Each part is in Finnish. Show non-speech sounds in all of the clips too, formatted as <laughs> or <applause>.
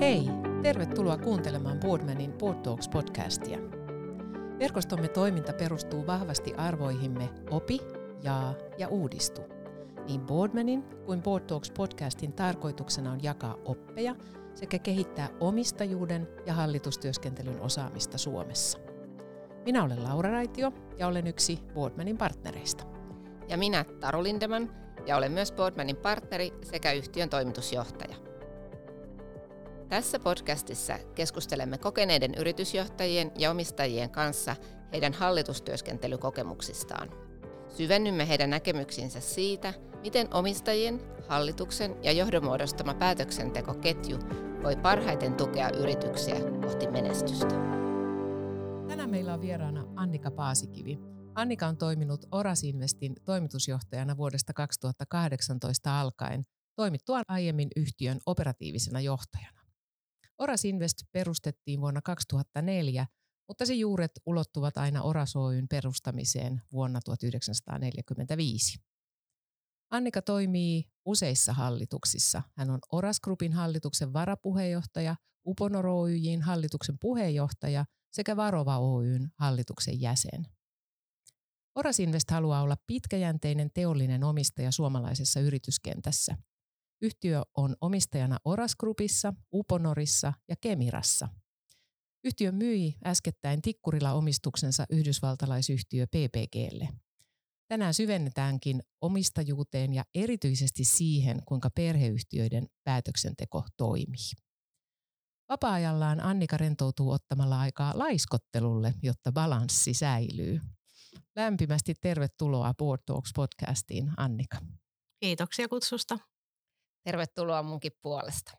Hei, tervetuloa kuuntelemaan Boardmanin Board Talks podcastia. Verkostomme toiminta perustuu vahvasti arvoihimme opi, jaa ja uudistu. Niin Boardmanin kuin Board Talks podcastin tarkoituksena on jakaa oppeja sekä kehittää omistajuuden ja hallitustyöskentelyn osaamista Suomessa. Minä olen Laura Raitio ja olen yksi Boardmanin partnereista. Ja minä Taru Lindeman ja olen myös Boardmanin partneri sekä yhtiön toimitusjohtaja. Tässä podcastissa keskustelemme kokeneiden yritysjohtajien ja omistajien kanssa heidän hallitustyöskentelykokemuksistaan. Syvennymme heidän näkemyksiinsä siitä, miten omistajien, hallituksen ja johdonmuodostama päätöksentekoketju voi parhaiten tukea yrityksiä kohti menestystä. Tänään meillä on vieraana Annika Paasikivi. Annika on toiminut Oras Investin toimitusjohtajana vuodesta 2018 alkaen, toimittuaan aiemmin yhtiön operatiivisena johtajana. Oras Invest perustettiin vuonna 2004, mutta se juuret ulottuvat aina Oras Oyn perustamiseen vuonna 1945. Annika toimii useissa hallituksissa. Hän on Oras Groupin hallituksen varapuheenjohtaja, Uponor Oyjin hallituksen puheenjohtaja sekä Varova Oyn hallituksen jäsen. Oras Invest haluaa olla pitkäjänteinen teollinen omistaja suomalaisessa yrityskentässä – Yhtiö on omistajana Oras Groupissa, Uponorissa ja Kemirassa. Yhtiö myi äskettäin Tikkurilla omistuksensa yhdysvaltalaisyhtiö PPGlle. Tänään syvennetäänkin omistajuuteen ja erityisesti siihen, kuinka perheyhtiöiden päätöksenteko toimii. Vapaa-ajallaan Annika rentoutuu ottamalla aikaa laiskottelulle, jotta balanssi säilyy. Lämpimästi tervetuloa Board Talks podcastiin, Annika. Kiitoksia kutsusta. Tervetuloa munkin puolesta.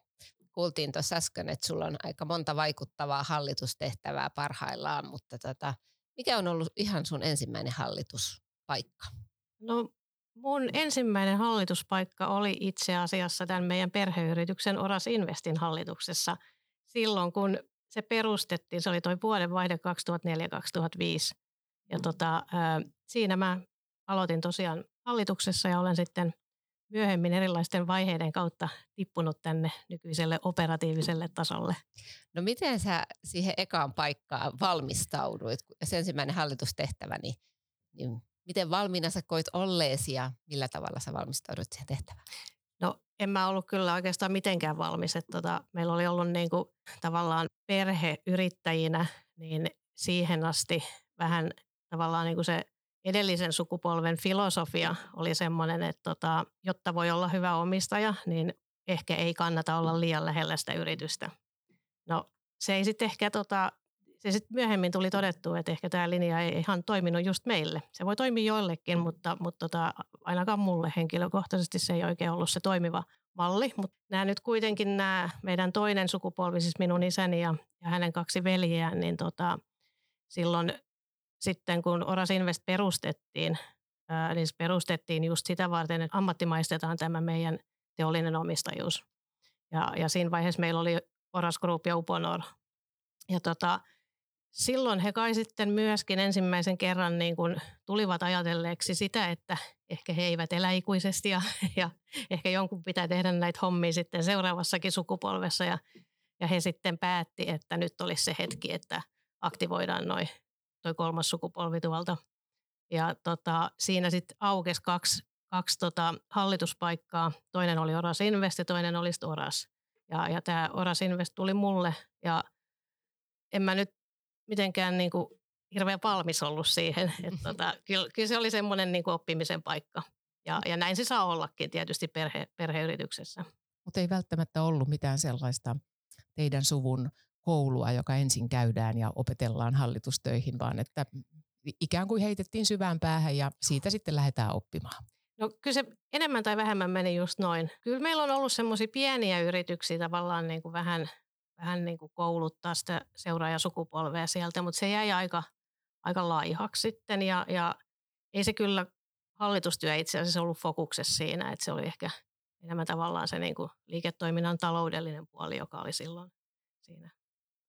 Kuultiin tuossa äsken, että sulla on aika monta vaikuttavaa hallitustehtävää parhaillaan, mutta tota, mikä on ollut ihan sun ensimmäinen hallituspaikka? No mun ensimmäinen hallituspaikka oli itse asiassa tämän meidän perheyrityksen Oras Investin hallituksessa silloin, kun se perustettiin. Se oli tuo vuodenvaihde 2004-2005. Ja tota, siinä mä aloitin tosiaan hallituksessa ja olen sitten – myöhemmin erilaisten vaiheiden kautta tippunut tänne nykyiselle operatiiviselle tasolle. No miten sä siihen ekaan paikkaan valmistauduit? Se ensimmäinen hallitustehtävä, niin, niin miten valmiina sä koit olleesi ja millä tavalla sä valmistaudut siihen tehtävään? No en mä ollut kyllä oikeastaan mitenkään valmis. Että tota, meillä oli ollut niin kuin, tavallaan perheyrittäjinä niin siihen asti vähän tavallaan niin kuin se edellisen sukupolven filosofia oli semmoinen, että tota, jotta voi olla hyvä omistaja, niin ehkä ei kannata olla liian lähellä sitä yritystä. No se ei sitten ehkä, tota, se sitten myöhemmin tuli todettu, että ehkä tämä linja ei ihan toiminut just meille. Se voi toimia joillekin, mutta, mutta tota, ainakaan mulle henkilökohtaisesti se ei oikein ollut se toimiva malli. Mutta nämä nyt kuitenkin nämä meidän toinen sukupolvi, siis minun isäni ja, ja hänen kaksi veljeään, niin tota, silloin sitten kun Oras Invest perustettiin, niin se perustettiin just sitä varten, että ammattimaistetaan tämä meidän teollinen omistajuus. Ja, ja siinä vaiheessa meillä oli Oras Group ja Uponor. Ja tota, silloin he kai sitten myöskin ensimmäisen kerran niin kuin tulivat ajatelleeksi sitä, että ehkä he eivät elä ikuisesti ja, ja ehkä jonkun pitää tehdä näitä hommia sitten seuraavassakin sukupolvessa. Ja, ja he sitten päätti, että nyt olisi se hetki, että aktivoidaan noin toi kolmas sukupolvi tuolta. Ja tota, siinä sitten aukesi kaksi, kaksi tota hallituspaikkaa. Toinen oli Oras Invest ja toinen oli Oras. Ja, ja tämä Oras Invest tuli mulle ja en mä nyt mitenkään niin kuin hirveän valmis ollut siihen. Että <laughs> tota, kyllä, kyllä se oli semmoinen niin oppimisen paikka. Ja, ja näin se saa ollakin tietysti perhe, perheyrityksessä. Mutta ei välttämättä ollut mitään sellaista teidän suvun koulua, joka ensin käydään ja opetellaan hallitustöihin, vaan että ikään kuin heitettiin syvään päähän ja siitä sitten lähdetään oppimaan. No kyllä se enemmän tai vähemmän meni just noin. Kyllä meillä on ollut semmoisia pieniä yrityksiä tavallaan niin kuin vähän, vähän niin kuin kouluttaa sitä seuraajasukupolvea sieltä, mutta se jäi aika, aika laihaksi sitten ja, ja ei se kyllä hallitustyö itse asiassa ollut fokuksessa siinä, että se oli ehkä enemmän tavallaan se niin kuin liiketoiminnan taloudellinen puoli, joka oli silloin siinä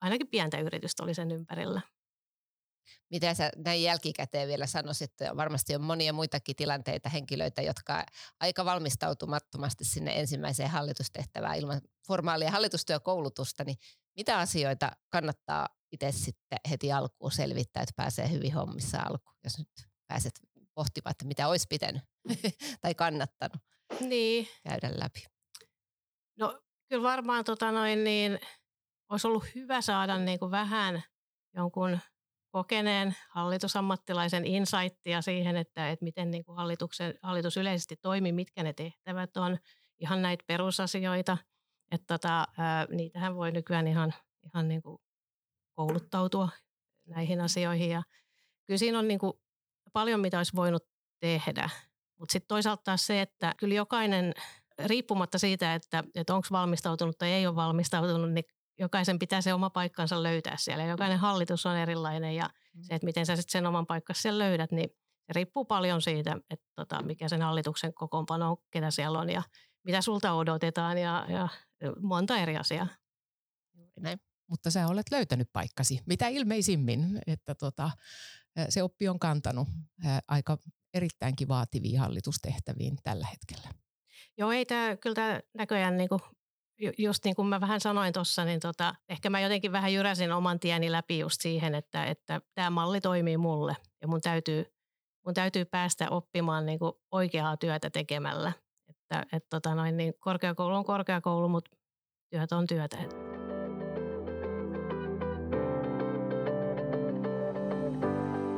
ainakin pientä yritystä oli sen ympärillä. Mitä sä näin jälkikäteen vielä sanoisit, varmasti on monia muitakin tilanteita, henkilöitä, jotka aika valmistautumattomasti sinne ensimmäiseen hallitustehtävään ilman formaalia hallitustyökoulutusta, niin mitä asioita kannattaa itse sitten heti alkuun selvittää, että pääsee hyvin hommissa alkuun, jos nyt pääset pohtimaan, että mitä olisi pitänyt <laughs> tai kannattanut niin. käydä läpi? No kyllä varmaan tota noin, niin, olisi ollut hyvä saada niin kuin vähän jonkun kokeneen hallitusammattilaisen insightia siihen, että, että miten niin kuin hallituksen, hallitus yleisesti toimii, mitkä ne tehtävät on, ihan näitä perusasioita. Että tota, ää, niitähän voi nykyään ihan, ihan niin kuin kouluttautua näihin asioihin. Ja kyllä siinä on niin kuin paljon, mitä olisi voinut tehdä. Mutta sitten toisaalta se, että kyllä jokainen, riippumatta siitä, että, että onko valmistautunut tai ei ole valmistautunut, niin jokaisen pitää se oma paikkansa löytää siellä. Jokainen hallitus on erilainen ja mm. se, että miten sä sitten sen oman paikkansa siellä löydät, niin se riippuu paljon siitä, että tota, mikä sen hallituksen kokoonpano on, ketä siellä on ja mitä sulta odotetaan ja, ja monta eri asiaa. Näin. Mutta sä olet löytänyt paikkasi, mitä ilmeisimmin, että tota, se oppi on kantanut aika erittäinkin vaativiin hallitustehtäviin tällä hetkellä. Joo, ei tämä, kyllä tämä näköjään niin kuin just niin kuin mä vähän sanoin tuossa, niin tota, ehkä mä jotenkin vähän jyräsin oman tieni läpi just siihen, että, että tämä malli toimii mulle ja mun täytyy, mun täytyy päästä oppimaan niin kuin oikeaa työtä tekemällä. Että, et tota noin, niin korkeakoulu on korkeakoulu, mutta työt on työtä.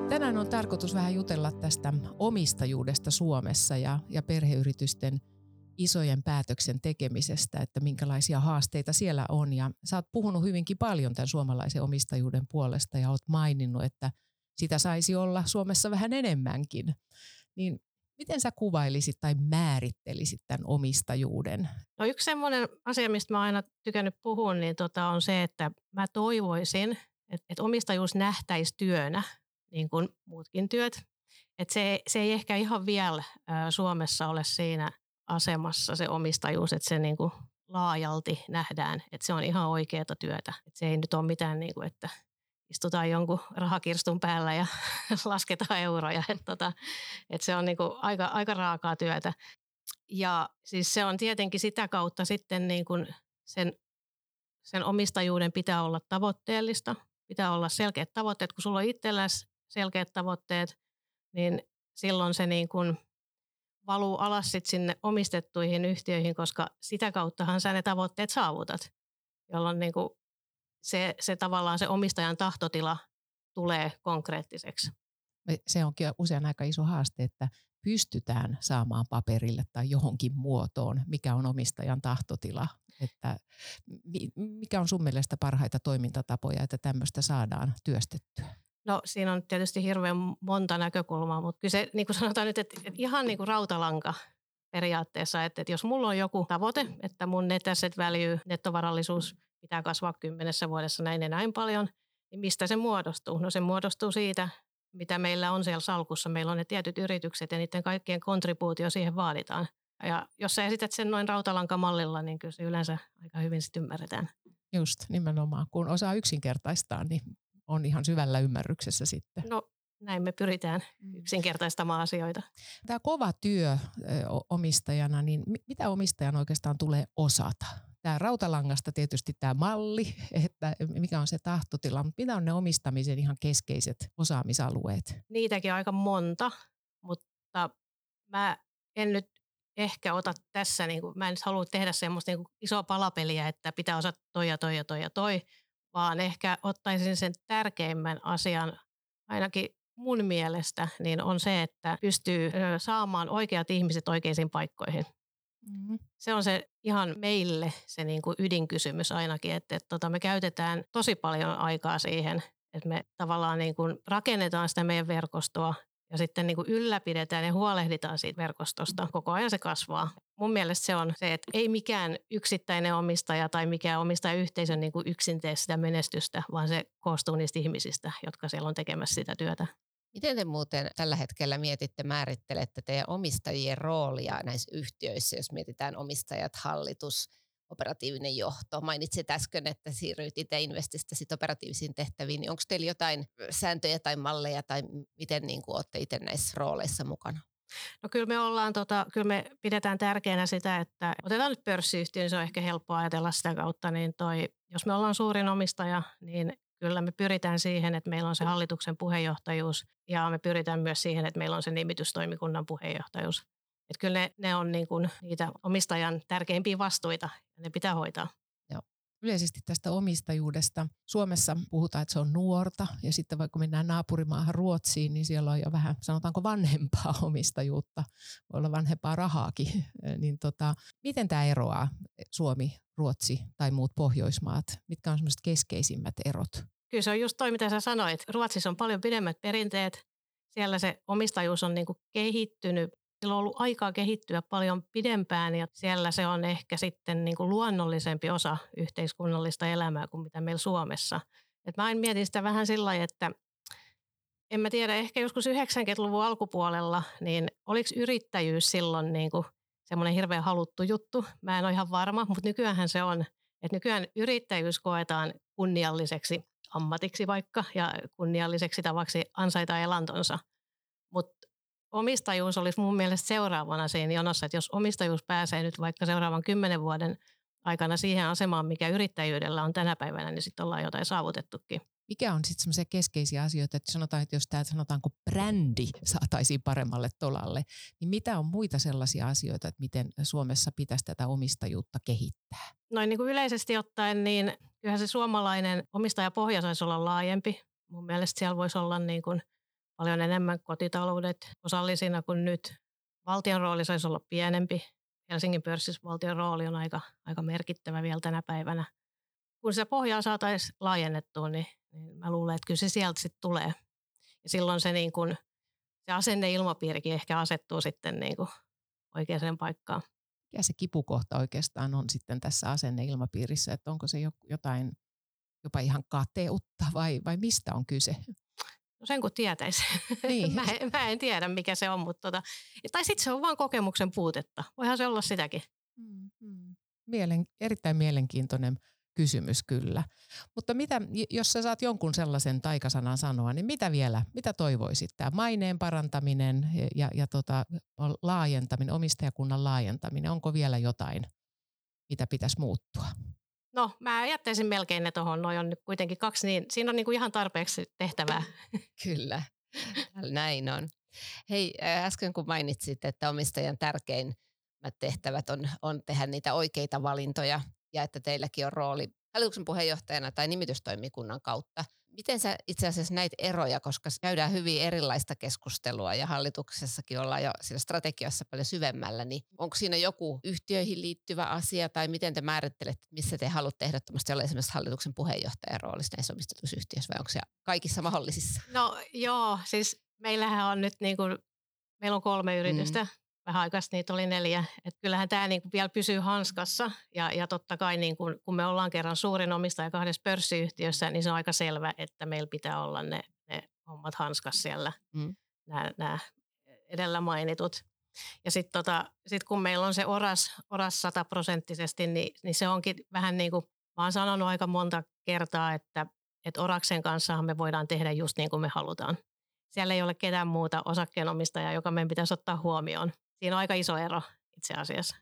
Tänään on tarkoitus vähän jutella tästä omistajuudesta Suomessa ja, ja perheyritysten – isojen päätöksen tekemisestä, että minkälaisia haasteita siellä on. Ja sä oot puhunut hyvinkin paljon tämän suomalaisen omistajuuden puolesta ja oot maininnut, että sitä saisi olla Suomessa vähän enemmänkin. Niin miten sä kuvailisit tai määrittelisit tämän omistajuuden? No yksi semmoinen asia, mistä mä aina tykännyt puhua, niin tota on se, että mä toivoisin, että, että omistajuus nähtäisi työnä, niin kuin muutkin työt. Että se, se ei ehkä ihan vielä Suomessa ole siinä asemassa se omistajuus, että se niin kuin laajalti nähdään, että se on ihan oikeaa työtä. Että se ei nyt ole mitään, niin kuin, että istutaan jonkun rahakirstun päällä ja <laughs> lasketaan euroja. Että, tota, että se on niin kuin aika, aika raakaa työtä. Ja siis se on tietenkin sitä kautta sitten niin kuin sen, sen omistajuuden pitää olla tavoitteellista. Pitää olla selkeät tavoitteet. Kun sulla on itselläsi selkeät tavoitteet, niin silloin se niin kuin – valuu alas sit sinne omistettuihin yhtiöihin, koska sitä kauttahan sä ne tavoitteet saavutat, jolloin niin kuin se, se tavallaan se omistajan tahtotila tulee konkreettiseksi. Se onkin usein aika iso haaste, että pystytään saamaan paperille tai johonkin muotoon, mikä on omistajan tahtotila. Että mikä on sun mielestä parhaita toimintatapoja, että tämmöistä saadaan työstettyä? No siinä on tietysti hirveän monta näkökulmaa, mutta kyllä se niin kuin sanotaan nyt, että ihan niin kuin rautalanka periaatteessa, että, että jos mulla on joku tavoite, että mun net asset value, nettovarallisuus pitää kasvaa kymmenessä vuodessa näin ja näin paljon, niin mistä se muodostuu? No se muodostuu siitä, mitä meillä on siellä salkussa. Meillä on ne tietyt yritykset ja niiden kaikkien kontribuutio siihen vaaditaan. Ja jos sä esität sen noin rautalankamallilla, niin kyllä se yleensä aika hyvin sitten ymmärretään. Just, nimenomaan. Kun osaa yksinkertaistaa, niin on ihan syvällä ymmärryksessä sitten. No näin me pyritään mm. yksinkertaistamaan asioita. Tämä kova työ omistajana, niin mitä omistajan oikeastaan tulee osata? Tämä rautalangasta tietysti tämä malli, <laughs> että mikä on se tahtotila, mutta mitä on ne omistamisen ihan keskeiset osaamisalueet? Niitäkin on aika monta, mutta mä en nyt ehkä ota tässä, niin kuin, mä en halua tehdä semmoista niin isoa palapeliä, että pitää osata toi ja toi ja toi ja toi, vaan ehkä ottaisin sen tärkeimmän asian ainakin mun mielestä, niin on se, että pystyy saamaan oikeat ihmiset oikeisiin paikkoihin. Mm-hmm. Se on se ihan meille se niin kuin ydinkysymys ainakin, että, että tota, me käytetään tosi paljon aikaa siihen, että me tavallaan niin kuin rakennetaan sitä meidän verkostoa ja sitten niin kuin ylläpidetään ja huolehditaan siitä verkostosta. Koko ajan se kasvaa. Mun mielestä se on se, että ei mikään yksittäinen omistaja tai mikään omistajayhteisö niin kuin yksin tee sitä menestystä, vaan se koostuu niistä ihmisistä, jotka siellä on tekemässä sitä työtä. Miten te muuten tällä hetkellä mietitte, määrittelette teidän omistajien roolia näissä yhtiöissä, jos mietitään omistajat, hallitus, operatiivinen johto. Mainitsit äsken, että siirryit itse Investistä sit operatiivisiin tehtäviin. Niin onko teillä jotain sääntöjä tai malleja tai miten niin kuin olette itse näissä rooleissa mukana? No kyllä me ollaan, tota, kyllä me pidetään tärkeänä sitä, että otetaan nyt pörssiyhtiö, niin se on ehkä helppo ajatella sitä kautta, niin toi, jos me ollaan suurin omistaja, niin kyllä me pyritään siihen, että meillä on se hallituksen puheenjohtajuus ja me pyritään myös siihen, että meillä on se nimitystoimikunnan puheenjohtajuus. Että kyllä ne, ne on niin kuin niitä omistajan tärkeimpiä vastuita ja ne pitää hoitaa yleisesti tästä omistajuudesta. Suomessa puhutaan, että se on nuorta ja sitten vaikka mennään naapurimaahan Ruotsiin, niin siellä on jo vähän, sanotaanko vanhempaa <laughs> omistajuutta, voi olla vanhempaa rahaakin. <laughs> niin tota, miten tämä eroaa Suomi, Ruotsi tai muut Pohjoismaat? Mitkä on semmoiset keskeisimmät erot? Kyllä se on just toi, mitä sä sanoit. Ruotsissa on paljon pidemmät perinteet. Siellä se omistajuus on niin kuin kehittynyt sillä on ollut aikaa kehittyä paljon pidempään ja siellä se on ehkä sitten niin kuin luonnollisempi osa yhteiskunnallista elämää kuin mitä meillä Suomessa. Et mä aina mietin sitä vähän sillä että en mä tiedä, ehkä joskus 90-luvun alkupuolella, niin oliko yrittäjyys silloin niin kuin semmoinen hirveän haluttu juttu? Mä en ole ihan varma, mutta nykyään se on. Että nykyään yrittäjyys koetaan kunnialliseksi ammatiksi vaikka ja kunnialliseksi tavaksi ansaita elantonsa. Omistajuus olisi mun mielestä seuraavana siinä jonossa, että jos omistajuus pääsee nyt vaikka seuraavan kymmenen vuoden aikana siihen asemaan, mikä yrittäjyydellä on tänä päivänä, niin sitten ollaan jotain saavutettukin. Mikä on sitten semmoisia keskeisiä asioita, että sanotaan, että jos tämä sanotaanko brändi saataisiin paremmalle tolalle, niin mitä on muita sellaisia asioita, että miten Suomessa pitäisi tätä omistajuutta kehittää? Noin niin kuin yleisesti ottaen, niin kyllähän se suomalainen omistajapohja saisi olla laajempi. Mun mielestä siellä voisi olla niin kuin paljon enemmän kotitaloudet osallisina kuin nyt. Valtion rooli saisi olla pienempi. Helsingin pörssissä valtion rooli on aika, aika merkittävä vielä tänä päivänä. Kun se pohjaa saataisiin laajennettua, niin, niin mä luulen, että kyllä se sieltä sitten tulee. Ja silloin se, niin kun, se asenneilmapiirikin ehkä asettuu sitten niin kuin oikeaan paikkaan. Ja se kipukohta oikeastaan on sitten tässä asenneilmapiirissä, että onko se jotain jopa ihan kateutta vai, vai mistä on kyse? No sen kun tietäisi. <laughs> Niin. mä, en, mä en tiedä, mikä se on, mutta tota, tai sitten se on vain kokemuksen puutetta. Voihan se olla sitäkin. Mm-hmm. Mielen, erittäin mielenkiintoinen kysymys kyllä. Mutta mitä, jos sä saat jonkun sellaisen taikasanan sanoa, niin mitä vielä, mitä toivoisit? Tämä maineen parantaminen ja, ja tota, laajentaminen, omistajakunnan laajentaminen, onko vielä jotain, mitä pitäisi muuttua? No, mä jättäisin melkein ne tuohon. Noin on nyt kuitenkin kaksi, niin siinä on niin kuin ihan tarpeeksi tehtävää. <laughs> Kyllä, näin on. Hei, äsken kun mainitsit, että omistajan tärkein tehtävät on, on tehdä niitä oikeita valintoja ja että teilläkin on rooli hallituksen puheenjohtajana tai nimitystoimikunnan kautta – Miten sä itse asiassa näitä eroja, koska käydään hyvin erilaista keskustelua ja hallituksessakin ollaan jo siinä strategiassa paljon syvemmällä, niin onko siinä joku yhtiöihin liittyvä asia tai miten te määrittelette, missä te haluatte ehdottomasti olla esimerkiksi hallituksen puheenjohtajan roolissa näissä omistetusyhtiöissä vai onko se kaikissa mahdollisissa? No joo, siis meillähän on nyt niin kuin, meillä on kolme yritystä, mm vähän aikaa niitä oli neljä. Et kyllähän tämä niinku vielä pysyy hanskassa ja, ja totta kai niinku, kun me ollaan kerran suurin omistaja kahdessa pörssiyhtiössä, niin se on aika selvä, että meillä pitää olla ne, ne hommat hanskas siellä, mm. nämä edellä mainitut. Ja sitten tota, sit kun meillä on se oras, oras sataprosenttisesti, niin, niin se onkin vähän niin kuin, mä oon sanonut aika monta kertaa, että, että oraksen kanssa me voidaan tehdä just niin kuin me halutaan. Siellä ei ole ketään muuta osakkeenomistajaa, joka meidän pitäisi ottaa huomioon. Siinä on aika iso ero itse asiassa.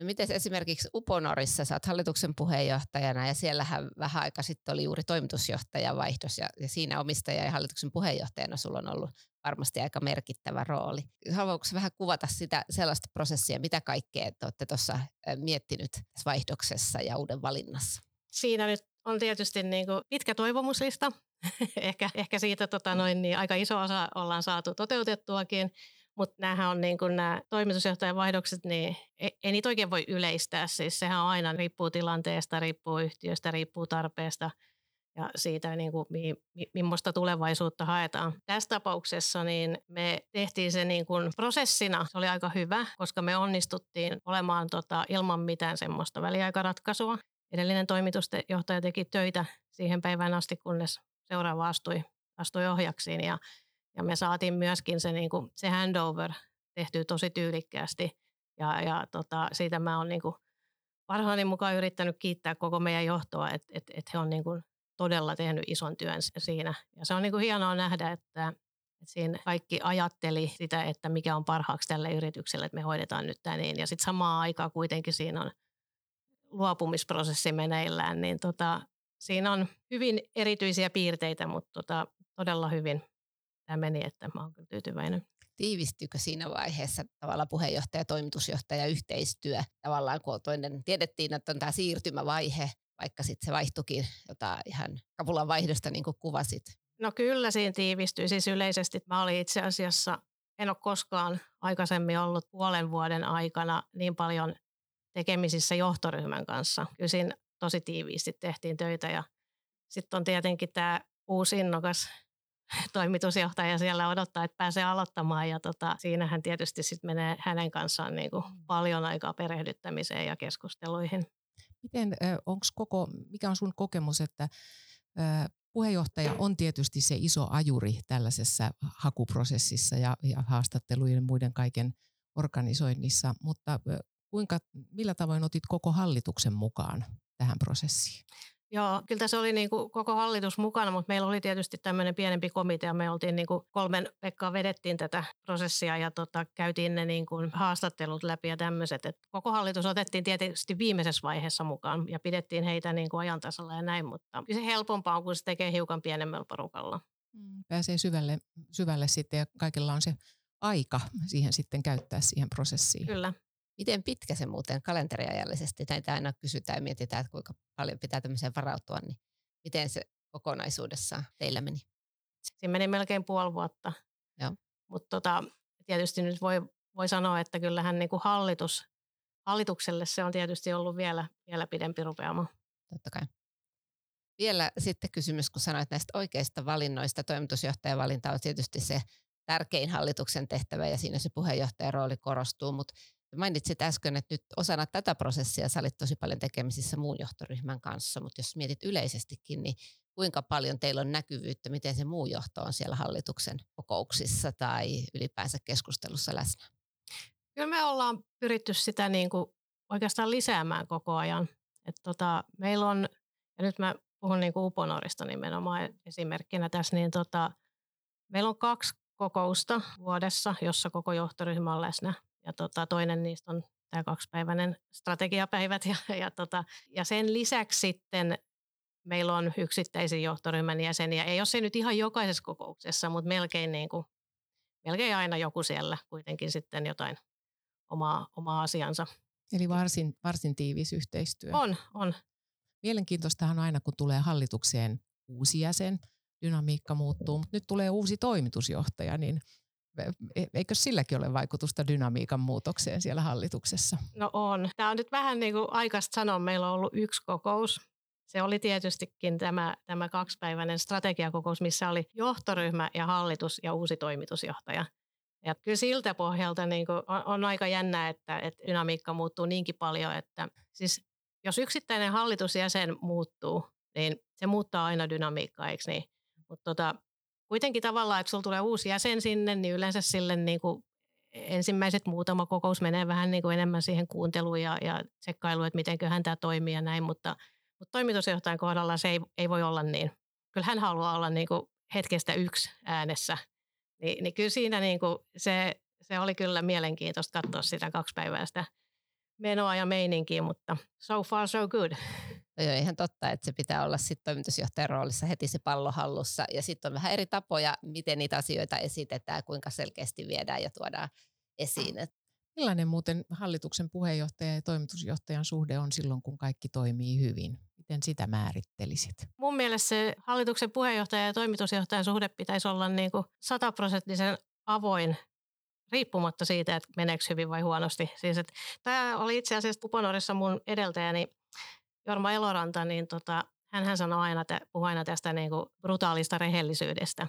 No miten esimerkiksi Uponorissa, sä oot hallituksen puheenjohtajana ja siellähän vähän aika sitten oli juuri toimitusjohtajan vaihdos ja, ja siinä omistaja ja hallituksen puheenjohtajana sulla on ollut varmasti aika merkittävä rooli. Haluatko vähän kuvata sitä sellaista prosessia, mitä kaikkea te olette tuossa miettinyt tässä vaihdoksessa ja uuden valinnassa? Siinä nyt on tietysti niin kuin pitkä toivomuslista. <laughs> ehkä, ehkä siitä tota noin, niin aika iso osa ollaan saatu toteutettuakin. Mutta nämähän on niin kuin nämä toimitusjohtajan vaihdokset, niin ei, ei niitä oikein voi yleistää. Siis sehän aina riippuu tilanteesta, riippuu yhtiöstä, riippuu tarpeesta ja siitä, niin kuin, mi, mi, millaista tulevaisuutta haetaan. Tässä tapauksessa niin me tehtiin se niin kuin prosessina, se oli aika hyvä, koska me onnistuttiin olemaan tota, ilman mitään semmoista väliaikaratkaisua. Edellinen toimitusjohtaja teki töitä siihen päivään asti, kunnes seuraava astui, astui ohjaksiin ja ja me saatiin myöskin se, niin kuin, se handover tehtyä tosi tyylikkäästi. Ja, ja tota, siitä mä oon niin parhaani mukaan yrittänyt kiittää koko meidän johtoa, että et, et he on niin kuin todella tehnyt ison työn siinä. Ja se on niin kuin hienoa nähdä, että, että siinä kaikki ajatteli sitä, että mikä on parhaaksi tälle yritykselle, että me hoidetaan nyt tämä niin. Ja sitten samaan aikaan kuitenkin siinä on luopumisprosessi meneillään, niin tota, siinä on hyvin erityisiä piirteitä, mutta tota, todella hyvin tämä meni, että mä olen kyllä tyytyväinen. Tiivistyykö siinä vaiheessa tavallaan puheenjohtaja, toimitusjohtaja, yhteistyö tavallaan, kun toinen, tiedettiin, että on tämä siirtymävaihe, vaikka sitten se vaihtuikin jotain ihan kapulan vaihdosta, niin kuin kuvasit? No kyllä siinä tiivistyi. Siis yleisesti mä olin itse asiassa, en ole koskaan aikaisemmin ollut puolen vuoden aikana niin paljon tekemisissä johtoryhmän kanssa. Kyllä siinä tosi tiiviisti tehtiin töitä ja sitten on tietenkin tämä uusi innokas toimitusjohtaja siellä odottaa, että pääsee aloittamaan ja tota, siinähän tietysti sitten menee hänen kanssaan niin kuin mm. paljon aikaa perehdyttämiseen ja keskusteluihin. Miten, onks koko, mikä on sun kokemus, että puheenjohtaja on tietysti se iso ajuri tällaisessa hakuprosessissa ja, ja haastattelujen ja muiden kaiken organisoinnissa, mutta kuinka, millä tavoin otit koko hallituksen mukaan tähän prosessiin? Joo, kyllä tässä oli niin kuin koko hallitus mukana, mutta meillä oli tietysti tämmöinen pienempi komitea. Me oltiin niin kuin kolmen Pekkaa vedettiin tätä prosessia ja tota, käytiin ne niin kuin haastattelut läpi ja tämmöiset. Et koko hallitus otettiin tietysti viimeisessä vaiheessa mukaan ja pidettiin heitä niin kuin ajantasalla ja näin, mutta kyllä se helpompaa on, kun se tekee hiukan pienemmällä porukalla. Mm, pääsee syvälle, syvälle sitten ja kaikilla on se aika siihen sitten käyttää siihen prosessiin. Kyllä. Miten pitkä se muuten kalenteriajallisesti, näitä aina kysytään ja mietitään, että kuinka paljon pitää tämmöiseen varautua, niin miten se kokonaisuudessaan teillä meni? Siinä meni melkein puoli vuotta. Mutta tota, tietysti nyt voi, voi sanoa, että kyllähän niin kuin hallitus, hallitukselle se on tietysti ollut vielä, vielä pidempi rupeama. Totta kai. Vielä sitten kysymys, kun sanoit näistä oikeista valinnoista. Toimitusjohtajavalinta on tietysti se tärkein hallituksen tehtävä ja siinä se puheenjohtajan rooli korostuu, mutta Mainitsit äsken, että nyt osana tätä prosessia sä olit tosi paljon tekemisissä muun johtoryhmän kanssa, mutta jos mietit yleisestikin, niin kuinka paljon teillä on näkyvyyttä, miten se muu johto on siellä hallituksen kokouksissa tai ylipäänsä keskustelussa läsnä? Kyllä me ollaan pyritty sitä niin kuin oikeastaan lisäämään koko ajan. Et tota, meillä on, ja nyt mä puhun niin kuin Uponorista nimenomaan esimerkkinä tässä, niin tota, meillä on kaksi kokousta vuodessa, jossa koko johtoryhmä on läsnä. Ja tota, toinen niistä on tämä kaksipäiväinen strategiapäivät. Ja, ja, tota, ja sen lisäksi sitten meillä on yksittäisiä johtoryhmän jäseniä. Ei ole se nyt ihan jokaisessa kokouksessa, mutta melkein, niin kuin, melkein aina joku siellä kuitenkin sitten jotain omaa, omaa asiansa. Eli varsin, varsin tiivis yhteistyö. On, on. Mielenkiintoistahan on aina, kun tulee hallitukseen uusi jäsen, dynamiikka muuttuu, mutta nyt tulee uusi toimitusjohtaja, niin eikö silläkin ole vaikutusta dynamiikan muutokseen siellä hallituksessa? No on. Tämä on nyt vähän niin kuin aikaista sanoa. Meillä on ollut yksi kokous. Se oli tietystikin tämä, tämä kaksipäiväinen strategiakokous, missä oli johtoryhmä ja hallitus ja uusi toimitusjohtaja. Ja kyllä siltä pohjalta niin kuin on, on aika jännää, että, että dynamiikka muuttuu niinkin paljon, että siis jos yksittäinen hallitusjäsen muuttuu, niin se muuttaa aina dynamiikkaa, eikö niin? Mutta tota, kuitenkin tavallaan, että sulla tulee uusi jäsen sinne, niin yleensä sille niin kuin ensimmäiset muutama kokous menee vähän niin kuin enemmän siihen kuunteluun ja, ja tsekkailuun, että mitenköhän tämä toimii ja näin, mutta, mutta toimitusjohtajan kohdalla se ei, ei voi olla niin. Kyllä hän haluaa olla niin kuin hetkestä yksi äänessä. Ni, niin kyllä siinä niin kuin se, se oli kyllä mielenkiintoista katsoa sitä kaksi päivää sitä menoa ja meininkiä, mutta so far so good. <laughs> No joo, ihan totta, että se pitää olla sitten toimitusjohtajan roolissa heti se pallo hallussa. Ja sitten on vähän eri tapoja, miten niitä asioita esitetään, kuinka selkeästi viedään ja tuodaan esiin. Millainen muuten hallituksen puheenjohtaja ja toimitusjohtajan suhde on silloin, kun kaikki toimii hyvin? Miten sitä määrittelisit? Mun mielestä se hallituksen puheenjohtaja ja toimitusjohtajan suhde pitäisi olla niin kuin sataprosenttisen avoin riippumatta siitä, että meneekö hyvin vai huonosti. Siis, että tämä oli itse asiassa Puponorissa mun edeltäjäni Jorma Eloranta, niin tota, hän sanoi aina, puhuu aina tästä niin kuin brutaalista rehellisyydestä.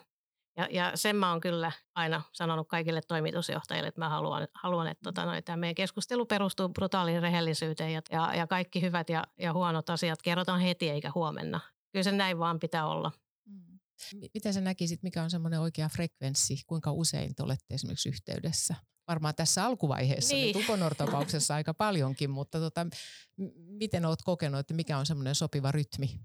Ja, ja sen mä oon kyllä aina sanonut kaikille toimitusjohtajille, että mä haluan, haluan että tota, no, tämä meidän keskustelu perustuu brutaaliin rehellisyyteen ja, ja, ja kaikki hyvät ja, ja huonot asiat kerrotaan heti eikä huomenna. Kyllä se näin vaan pitää olla. Miten sä näkisit, mikä on semmoinen oikea frekvenssi, kuinka usein te olette esimerkiksi yhteydessä? Varmaan tässä alkuvaiheessa, niin. Tuponor-tapauksessa aika paljonkin, mutta tota, miten olet kokenut, että mikä on semmoinen sopiva rytmi?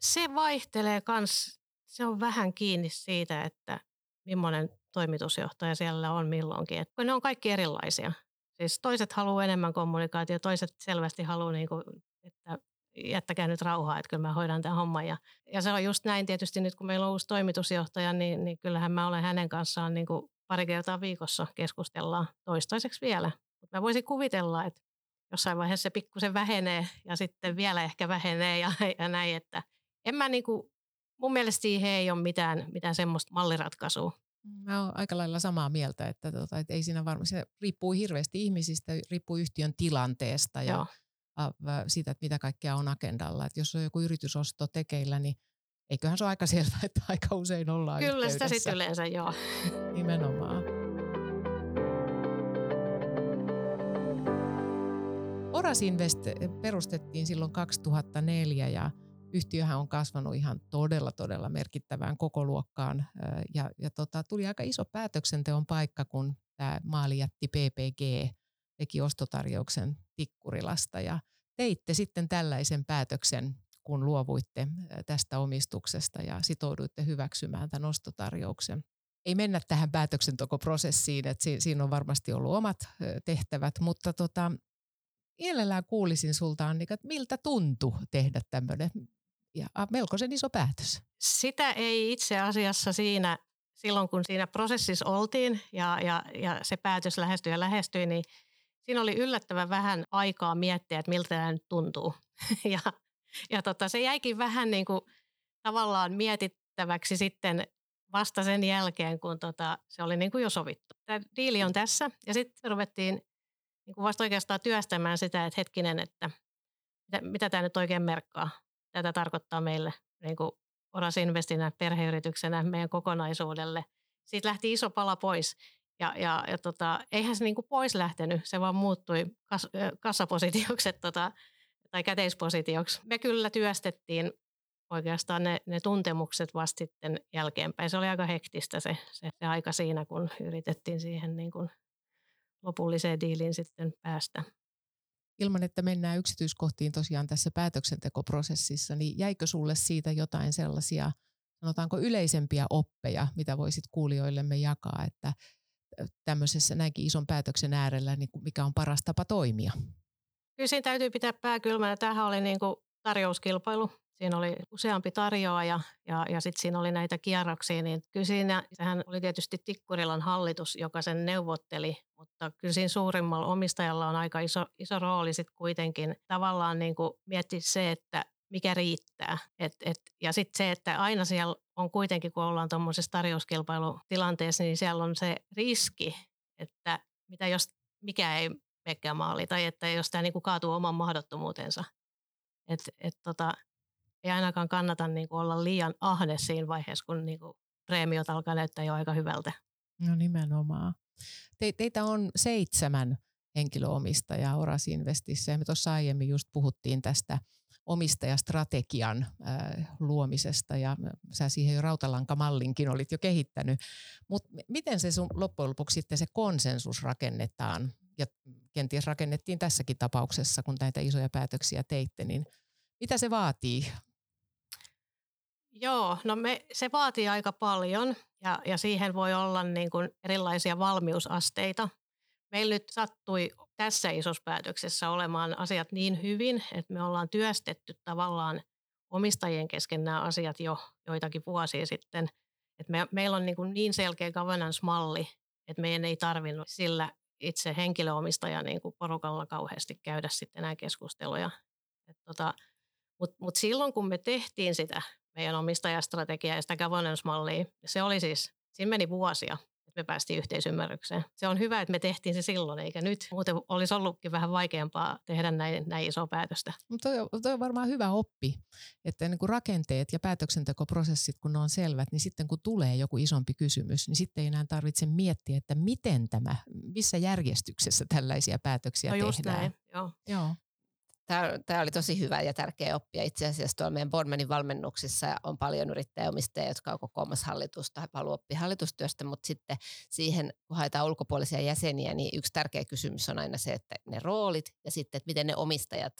Se vaihtelee kans, se on vähän kiinni siitä, että millainen toimitusjohtaja siellä on milloinkin. Et ne on kaikki erilaisia. Siis toiset haluaa enemmän kommunikaatiota, toiset selvästi haluaa, niin kuin, että jättäkää nyt rauhaa, että kyllä mä hoidan tämän homman. Ja, ja se on just näin tietysti nyt, kun meillä on uusi toimitusjohtaja, niin, niin kyllähän mä olen hänen kanssaan niin kuin pari kertaa viikossa keskustellaan toistaiseksi vielä. Mutta mä voisin kuvitella, että jossain vaiheessa se pikkusen vähenee ja sitten vielä ehkä vähenee ja, ja näin, että en mä niin kuin, mun mielestä siihen ei ole mitään, mitään semmoista malliratkaisua. Mä oon aika lailla samaa mieltä, että, tota, että ei siinä varmasti, se riippuu hirveästi ihmisistä, riippuu yhtiön tilanteesta ja Joo. Siitä, että mitä kaikkea on agendalla. Että jos on joku yritysosto tekeillä, niin eiköhän se ole aika <laughs> selvää, että aika usein ollaan Kyllä yhteydessä. sitä sitten yleensä, joo. <laughs> Nimenomaan. Oras Invest perustettiin silloin 2004 ja yhtiöhän on kasvanut ihan todella, todella merkittävään kokoluokkaan. Ja, ja tota, tuli aika iso päätöksenteon paikka, kun tämä maalijätti PPG teki ostotarjouksen Tikkurilasta. Ja teitte sitten tällaisen päätöksen, kun luovuitte tästä omistuksesta ja sitouduitte hyväksymään tämän ostotarjouksen. Ei mennä tähän päätöksentekoprosessiin, että siinä on varmasti ollut omat tehtävät, mutta tota, mielellään kuulisin sulta Annika, että miltä tuntui tehdä tämmöinen ja melkoisen iso päätös. Sitä ei itse asiassa siinä, silloin kun siinä prosessissa oltiin ja, ja, ja se päätös lähestyi ja lähestyi, niin siinä oli yllättävän vähän aikaa miettiä, että miltä tämä nyt tuntuu. <laughs> ja ja tota, se jäikin vähän niin kuin tavallaan mietittäväksi sitten vasta sen jälkeen, kun tota, se oli niin kuin jo sovittu. Tämä diili on tässä ja sitten ruvettiin niin kuin vasta oikeastaan työstämään sitä, että hetkinen, että mitä, mitä tämä nyt oikein merkkaa tätä tarkoittaa meille niin kuin Oras Investinä, perheyrityksenä, meidän kokonaisuudelle. Siitä lähti iso pala pois. Ja, ja, ja tota, eihän se niin kuin pois lähtenyt, se vaan muuttui kas, kassapositioksi tota, tai käteispositioksi. Me kyllä työstettiin oikeastaan ne, ne tuntemukset vasta sitten jälkeenpäin. Se oli aika hektistä se, se, se aika siinä, kun yritettiin siihen niin lopulliseen diiliin sitten päästä ilman, että mennään yksityiskohtiin tosiaan tässä päätöksentekoprosessissa, niin jäikö sulle siitä jotain sellaisia, sanotaanko yleisempiä oppeja, mitä voisit kuulijoillemme jakaa, että tämmöisessä näinkin ison päätöksen äärellä, niin mikä on paras tapa toimia? Kyllä siinä täytyy pitää pää kylmänä. Tämähän oli niin kuin tarjouskilpailu. Siinä oli useampi tarjoaja ja, ja sitten siinä oli näitä kierroksia. Niin kyllä siinä, sehän oli tietysti Tikkurilan hallitus, joka sen neuvotteli, mutta kyllä siinä suurimmalla omistajalla on aika iso, iso rooli sitten kuitenkin tavallaan niin kuin miettiä se, että mikä riittää. Et, et, ja sitten se, että aina siellä on kuitenkin, kun ollaan tuommoisessa tarjouskilpailutilanteessa, niin siellä on se riski, että mitä jos mikä ei menekään maali tai että jos tämä niinku kaatuu oman mahdottomuutensa. Et, et tota, ei ainakaan kannata niinku olla liian ahne siinä vaiheessa, kun niinku preemiot alkaa näyttää jo aika hyvältä. No nimenomaan. Te, teitä on seitsemän henkilöomistajaa Oras Investissä ja me tuossa aiemmin just puhuttiin tästä omistajastrategian äh, luomisesta ja sä siihen jo rautalankamallinkin olit jo kehittänyt. Mutta miten se sun loppujen lopuksi sitten se konsensus rakennetaan ja kenties rakennettiin tässäkin tapauksessa, kun näitä isoja päätöksiä teitte, niin mitä se vaatii? Joo, no me, se vaatii aika paljon ja, ja siihen voi olla niin kuin erilaisia valmiusasteita. Meillä nyt sattui tässä isossa päätöksessä olemaan asiat niin hyvin, että me ollaan työstetty tavallaan omistajien kesken nämä asiat jo joitakin vuosia sitten. Et me, meillä on niin, kuin niin selkeä governance-malli, että meidän ei tarvinnut sillä itse henkilöomistaja niin kuin porukalla kauheasti käydä sitten nämä keskusteluja. tota, Mutta mut silloin kun me tehtiin sitä meidän omistajastrategiaa ja sitä governance-mallia, se oli siis, siinä meni vuosia että me päästiin yhteisymmärrykseen. Se on hyvä, että me tehtiin se silloin, eikä nyt. Muuten olisi ollutkin vähän vaikeampaa tehdä näin, näin isoa päätöstä. Mutta toi, toi on varmaan hyvä oppi, että niin kuin rakenteet ja päätöksentekoprosessit, kun ne on selvät, niin sitten kun tulee joku isompi kysymys, niin sitten ei enää tarvitse miettiä, että miten tämä, missä järjestyksessä tällaisia päätöksiä no just tehdään. Näin, joo. joo. Tämä oli tosi hyvä ja tärkeä oppia itse asiassa tuolla meidän Boardmanin valmennuksissa on paljon yrittäjäomistajia, jotka on kokoamassa hallitusta, haluaa oppia hallitustyöstä, mutta sitten siihen, kun haetaan ulkopuolisia jäseniä, niin yksi tärkeä kysymys on aina se, että ne roolit ja sitten, että miten ne omistajat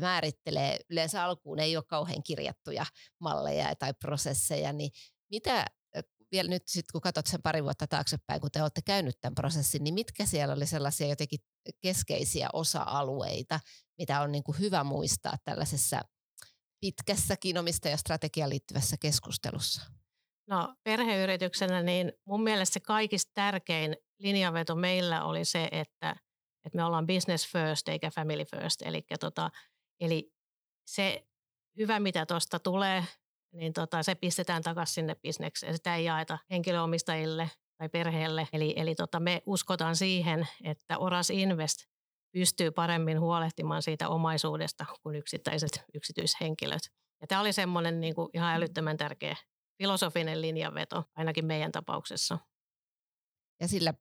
määrittelee. Yleensä alkuun ei ole kauhean kirjattuja malleja tai prosesseja, niin mitä vielä nyt sitten kun katsot sen pari vuotta taaksepäin, kun te olette käynyt tämän prosessin, niin mitkä siellä oli sellaisia jotenkin keskeisiä osa-alueita, mitä on niin kuin hyvä muistaa tällaisessa pitkässäkin omistajastrategiaan liittyvässä keskustelussa? No perheyrityksenä niin mun mielestä se kaikista tärkein linjaveto meillä oli se, että, että me ollaan business first eikä family first. Eli, tota, eli se hyvä, mitä tuosta tulee, niin tota, se pistetään takaisin sinne bisnekseen. Sitä ei jaeta henkilöomistajille tai perheelle. Eli, eli tota, me uskotaan siihen, että Oras Invest pystyy paremmin huolehtimaan siitä omaisuudesta kuin yksittäiset yksityishenkilöt. Ja tämä oli semmoinen niin kuin ihan älyttömän tärkeä filosofinen linjanveto, ainakin meidän tapauksessa. Ja sillä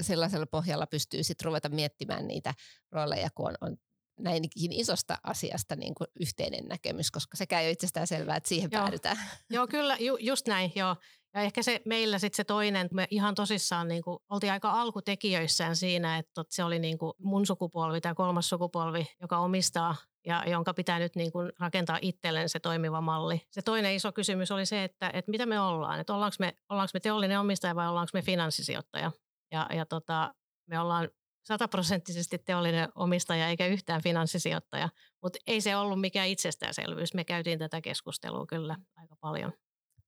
sellaisella pohjalla pystyy sitten ruveta miettimään niitä rooleja, kun on, on näinkin isosta asiasta niin kuin yhteinen näkemys, koska sekä ei ole itsestään selvää, että siihen joo. päädytään. Joo, kyllä, ju, just näin, joo. Ja ehkä se meillä sitten se toinen, me ihan tosissaan niin kuin, oltiin aika alkutekijöissään siinä, että se oli niin kuin mun sukupolvi tai kolmas sukupolvi, joka omistaa ja jonka pitää nyt niin kuin rakentaa itselleen se toimiva malli. Se toinen iso kysymys oli se, että, että mitä me ollaan, että ollaanko me, ollaanko me teollinen omistaja vai ollaanko me finanssisijoittaja. Ja, ja tota, me ollaan sataprosenttisesti teollinen omistaja eikä yhtään finanssisijoittaja, mutta ei se ollut mikään itsestäänselvyys. Me käytiin tätä keskustelua kyllä aika paljon.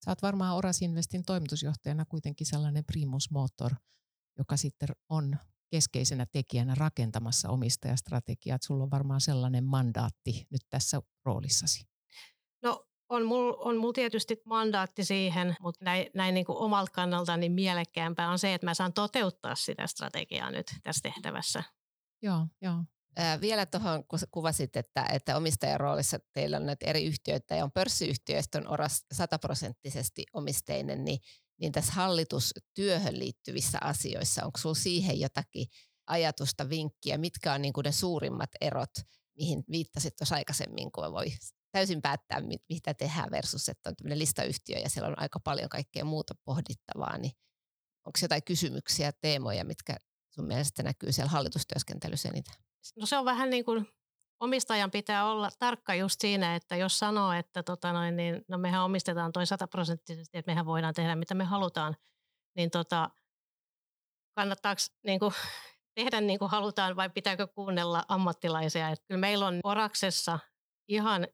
Sä oot varmaan Oras Investin toimitusjohtajana kuitenkin sellainen primus motor, joka sitten on keskeisenä tekijänä rakentamassa omistajastrategiaa. Sulla on varmaan sellainen mandaatti nyt tässä roolissasi. No on mulla on mul tietysti mandaatti siihen, mutta näin, näin niin kuin omalta kannaltani mielekkäämpää on se, että mä saan toteuttaa sitä strategiaa nyt tässä tehtävässä. Joo, joo. Vielä tuohon, kun kuvasit, että, että omistajan roolissa teillä on näitä eri yhtiöitä ja on pörssiyhtiöistä on oras sataprosenttisesti omisteinen, niin, niin tässä hallitustyöhön liittyvissä asioissa, onko sinulla siihen jotakin ajatusta, vinkkiä, mitkä on niin kuin ne suurimmat erot, mihin viittasit tuossa aikaisemmin, kun voi täysin päättää, mitä tehdään versus, että on tämmöinen listayhtiö ja siellä on aika paljon kaikkea muuta pohdittavaa, niin onko jotain kysymyksiä, teemoja, mitkä sun mielestä näkyy siellä hallitustyöskentelyssä eniten? No se on vähän niin kuin omistajan pitää olla tarkka just siinä, että jos sanoo, että tota noin, niin, no mehän omistetaan toi sataprosenttisesti, että mehän voidaan tehdä mitä me halutaan, niin tota, kannattaako niin kuin, <laughs> tehdä niin kuin halutaan vai pitääkö kuunnella ammattilaisia. Että kyllä meillä on Oraksessa ihan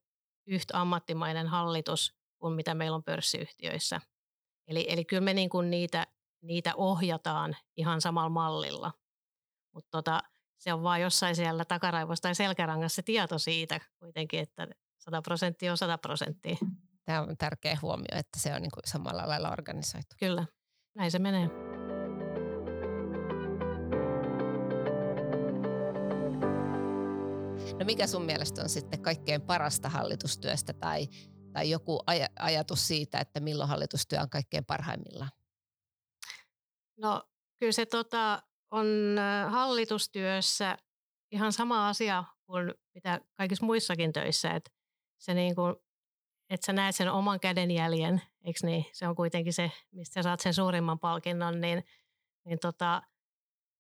yhtä ammattimainen hallitus kuin mitä meillä on pörssiyhtiöissä. Eli, eli kyllä me niin kuin niitä, niitä ohjataan ihan samalla mallilla. Mutta tota, se on vaan jossain siellä takaraivossa tai selkärangassa tieto siitä kuitenkin, että 100 prosenttia on 100 prosenttia. Tämä on tärkeä huomio, että se on niin kuin samalla lailla organisoitu. Kyllä, näin se menee. No mikä sun mielestä on sitten kaikkein parasta hallitustyöstä tai, tai joku aj- ajatus siitä, että milloin hallitustyö on kaikkein parhaimmillaan? No kyllä se tota, on hallitustyössä ihan sama asia kuin mitä kaikissa muissakin töissä, että se niin kuin, että sä näet sen oman kädenjäljen, eikö niin? Se on kuitenkin se, mistä saat sen suurimman palkinnon, niin, niin tota,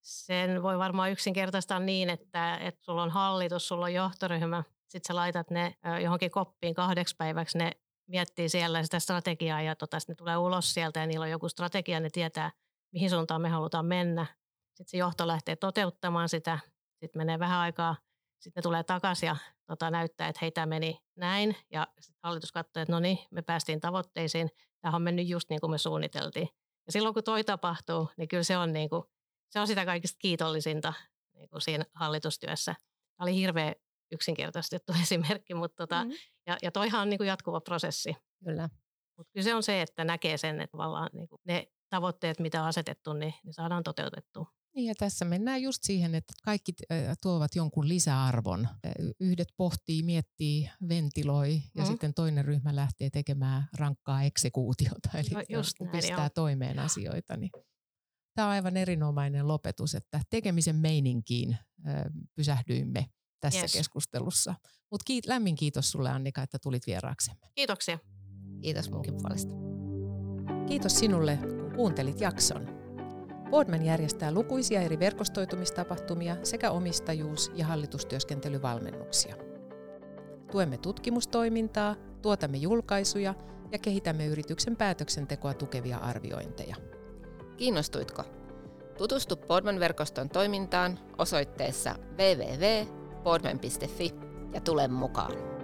sen voi varmaan yksinkertaistaa niin, että, että sulla on hallitus, sulla on johtoryhmä, sitten sä laitat ne johonkin koppiin kahdeksi päiväksi, ne miettii siellä sitä strategiaa ja tota, ne tulee ulos sieltä ja niillä on joku strategia, ne tietää, mihin suuntaan me halutaan mennä. Sitten se johto lähtee toteuttamaan sitä, sitten menee vähän aikaa, sitten ne tulee takaisin ja tota, näyttää, että hei, tämä meni näin. Ja sitten hallitus katsoo, että no niin, me päästiin tavoitteisiin, tämä on mennyt just niin kuin me suunniteltiin. Ja silloin kun toi tapahtuu, niin kyllä se on niin kuin se on sitä kaikista kiitollisinta niin kuin siinä hallitustyössä. Tämä oli hirveän yksinkertaistettu <laughs> esimerkki, mutta tota, mm-hmm. ja, ja toihan on niin kuin jatkuva prosessi. Kyllä. Mutta kyllä se on se, että näkee sen, että tavallaan niin kuin ne tavoitteet, mitä on asetettu, niin ne saadaan toteutettua. Niin ja tässä mennään just siihen, että kaikki tuovat jonkun lisäarvon. Yhdet pohtii, miettii, ventiloi ja mm. sitten toinen ryhmä lähtee tekemään rankkaa eksekuutiota, <laughs> eli no, just näin, pistää joo. toimeen asioita. Niin Tämä on aivan erinomainen lopetus, että tekemisen meininkiin pysähdyimme tässä Yes. keskustelussa. Mutta kiit, lämmin kiitos sulle Annika, että tulit vieraaksemme. Kiitoksia. Kiitos munkin puolesta. Kiitos sinulle, kun kuuntelit jakson. Boardman järjestää lukuisia eri verkostoitumistapahtumia sekä omistajuus- ja hallitustyöskentelyvalmennuksia. Tuemme tutkimustoimintaa, tuotamme julkaisuja ja kehitämme yrityksen päätöksentekoa tukevia arviointeja. Kiinnostuitko? Tutustu Podman-verkoston toimintaan osoitteessa www.podman.fi ja tule mukaan.